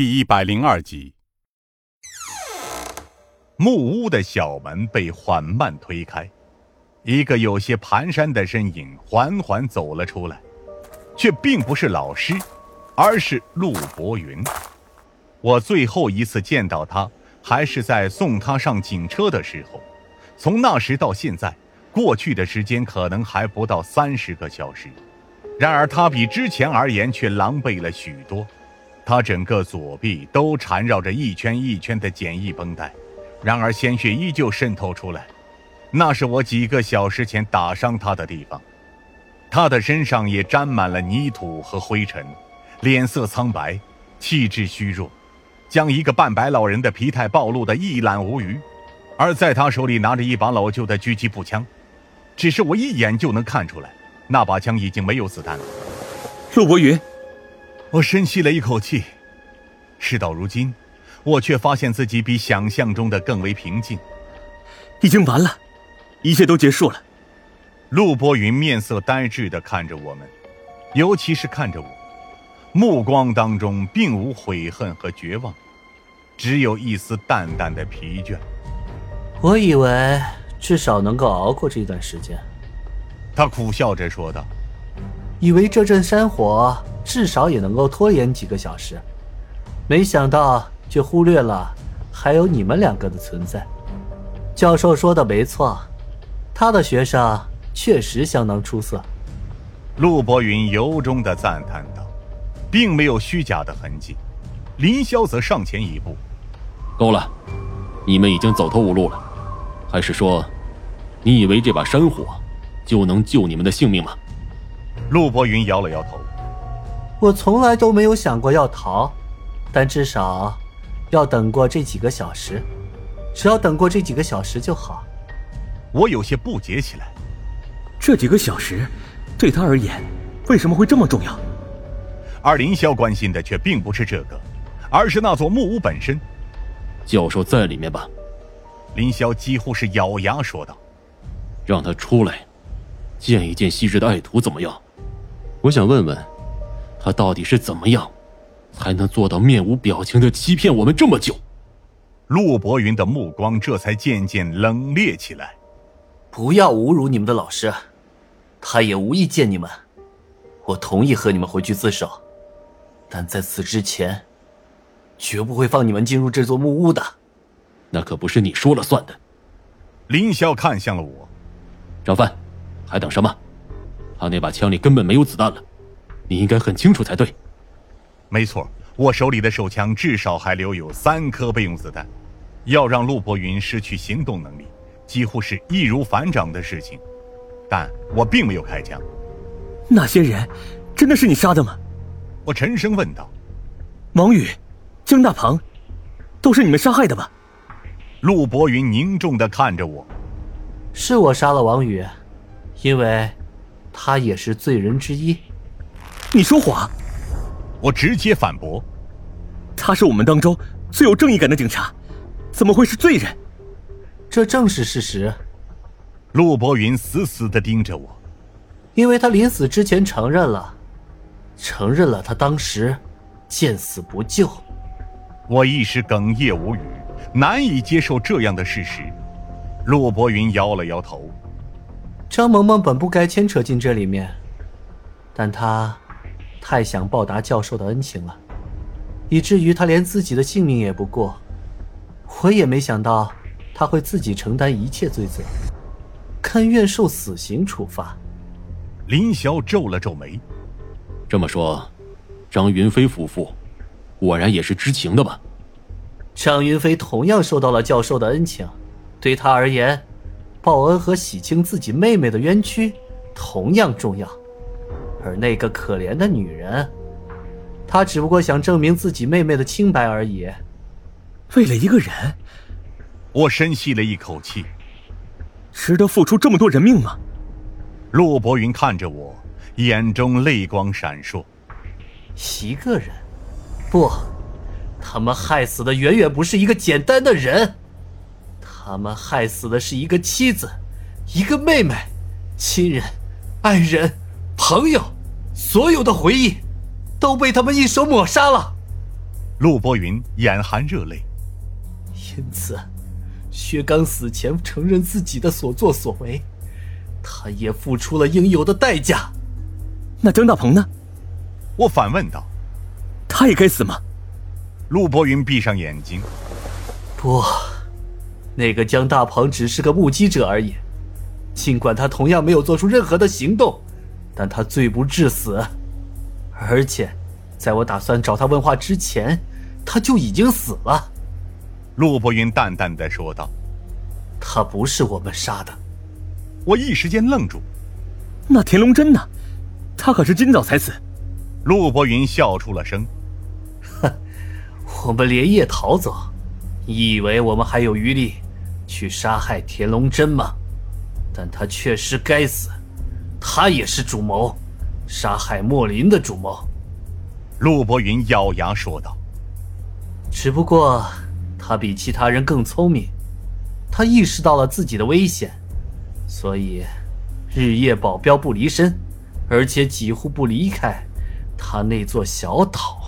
第一百零二集，木屋的小门被缓慢推开，一个有些蹒跚的身影缓缓走了出来，却并不是老师，而是陆伯云。我最后一次见到他，还是在送他上警车的时候。从那时到现在，过去的时间可能还不到三十个小时。然而他比之前而言却狼狈了许多。他整个左臂都缠绕着一圈一圈的简易绷带，然而鲜血依旧渗透出来，那是我几个小时前打伤他的地方。他的身上也沾满了泥土和灰尘，脸色苍白，气质虚弱，将一个半白老人的疲态暴露得一览无余。而在他手里拿着一把老旧的狙击步枪，只是我一眼就能看出来，那把枪已经没有子弹了。陆博云。我深吸了一口气，事到如今，我却发现自己比想象中的更为平静。已经完了，一切都结束了。陆波云面色呆滞的看着我们，尤其是看着我，目光当中并无悔恨和绝望，只有一丝淡淡的疲倦。我以为至少能够熬过这段时间，他苦笑着说道。以为这阵山火。至少也能够拖延几个小时，没想到却忽略了还有你们两个的存在。教授说的没错，他的学生确实相当出色。陆博云由衷的赞叹道，并没有虚假的痕迹。林霄则上前一步：“够了，你们已经走投无路了，还是说，你以为这把山火就能救你们的性命吗？”陆博云摇了摇头。我从来都没有想过要逃，但至少要等过这几个小时，只要等过这几个小时就好。我有些不解起来，这几个小时对他而言为什么会这么重要？而林霄关心的却并不是这个，而是那座木屋本身。教授在里面吧？林霄几乎是咬牙说道：“让他出来，见一见昔日的爱徒怎么样？我想问问。”他到底是怎么样，才能做到面无表情的欺骗我们这么久？陆博云的目光这才渐渐冷冽起来。不要侮辱你们的老师，他也无意见你们。我同意和你们回去自首，但在此之前，绝不会放你们进入这座木屋的。那可不是你说了算的。林霄看向了我，张帆，还等什么？他那把枪里根本没有子弹了。你应该很清楚才对。没错，我手里的手枪至少还留有三颗备用子弹。要让陆博云失去行动能力，几乎是易如反掌的事情。但我并没有开枪。那些人，真的是你杀的吗？我沉声问道。王宇、江大鹏，都是你们杀害的吧？陆博云凝重的看着我。是我杀了王宇，因为，他也是罪人之一。你说谎！我直接反驳。他是我们当中最有正义感的警察，怎么会是罪人？这正是事实。陆博云死死的盯着我，因为他临死之前承认了，承认了他当时见死不救。我一时哽咽无语，难以接受这样的事实。陆博云摇了摇头。张萌萌本不该牵扯进这里面，但她。太想报答教授的恩情了，以至于她连自己的性命也不顾。我也没想到她会自己承担一切罪责，甘愿受死刑处罚。林霄皱了皱眉，这么说，张云飞夫妇果然也是知情的吧？张云飞同样受到了教授的恩情，对他而言，报恩和洗清自己妹妹的冤屈同样重要。而那个可怜的女人，她只不过想证明自己妹妹的清白而已。为了一个人，我深吸了一口气，值得付出这么多人命吗？陆博云看着我，眼中泪光闪烁。一个人，不，他们害死的远远不是一个简单的人，他们害死的是一个妻子，一个妹妹，亲人，爱人。朋友，所有的回忆都被他们一手抹杀了。陆博云眼含热泪。因此，薛刚死前承认自己的所作所为，他也付出了应有的代价。那张大鹏呢？我反问道。他也该死吗？陆博云闭上眼睛。不，那个江大鹏只是个目击者而已。尽管他同样没有做出任何的行动，但他罪不至死。而且，在我打算找他问话之前，他就已经死了。陆伯云淡淡的说道：“他不是我们杀的。”我一时间愣住。那田龙真呢？他可是今早才死。陆伯云笑出了声：“哼，我们连夜逃走，你以为我们还有余力去杀害田龙真吗？但他确实该死，他也是主谋，杀害莫林的主谋。”陆博云咬牙说道：“只不过……”他比其他人更聪明，他意识到了自己的危险，所以日夜保镖不离身，而且几乎不离开他那座小岛。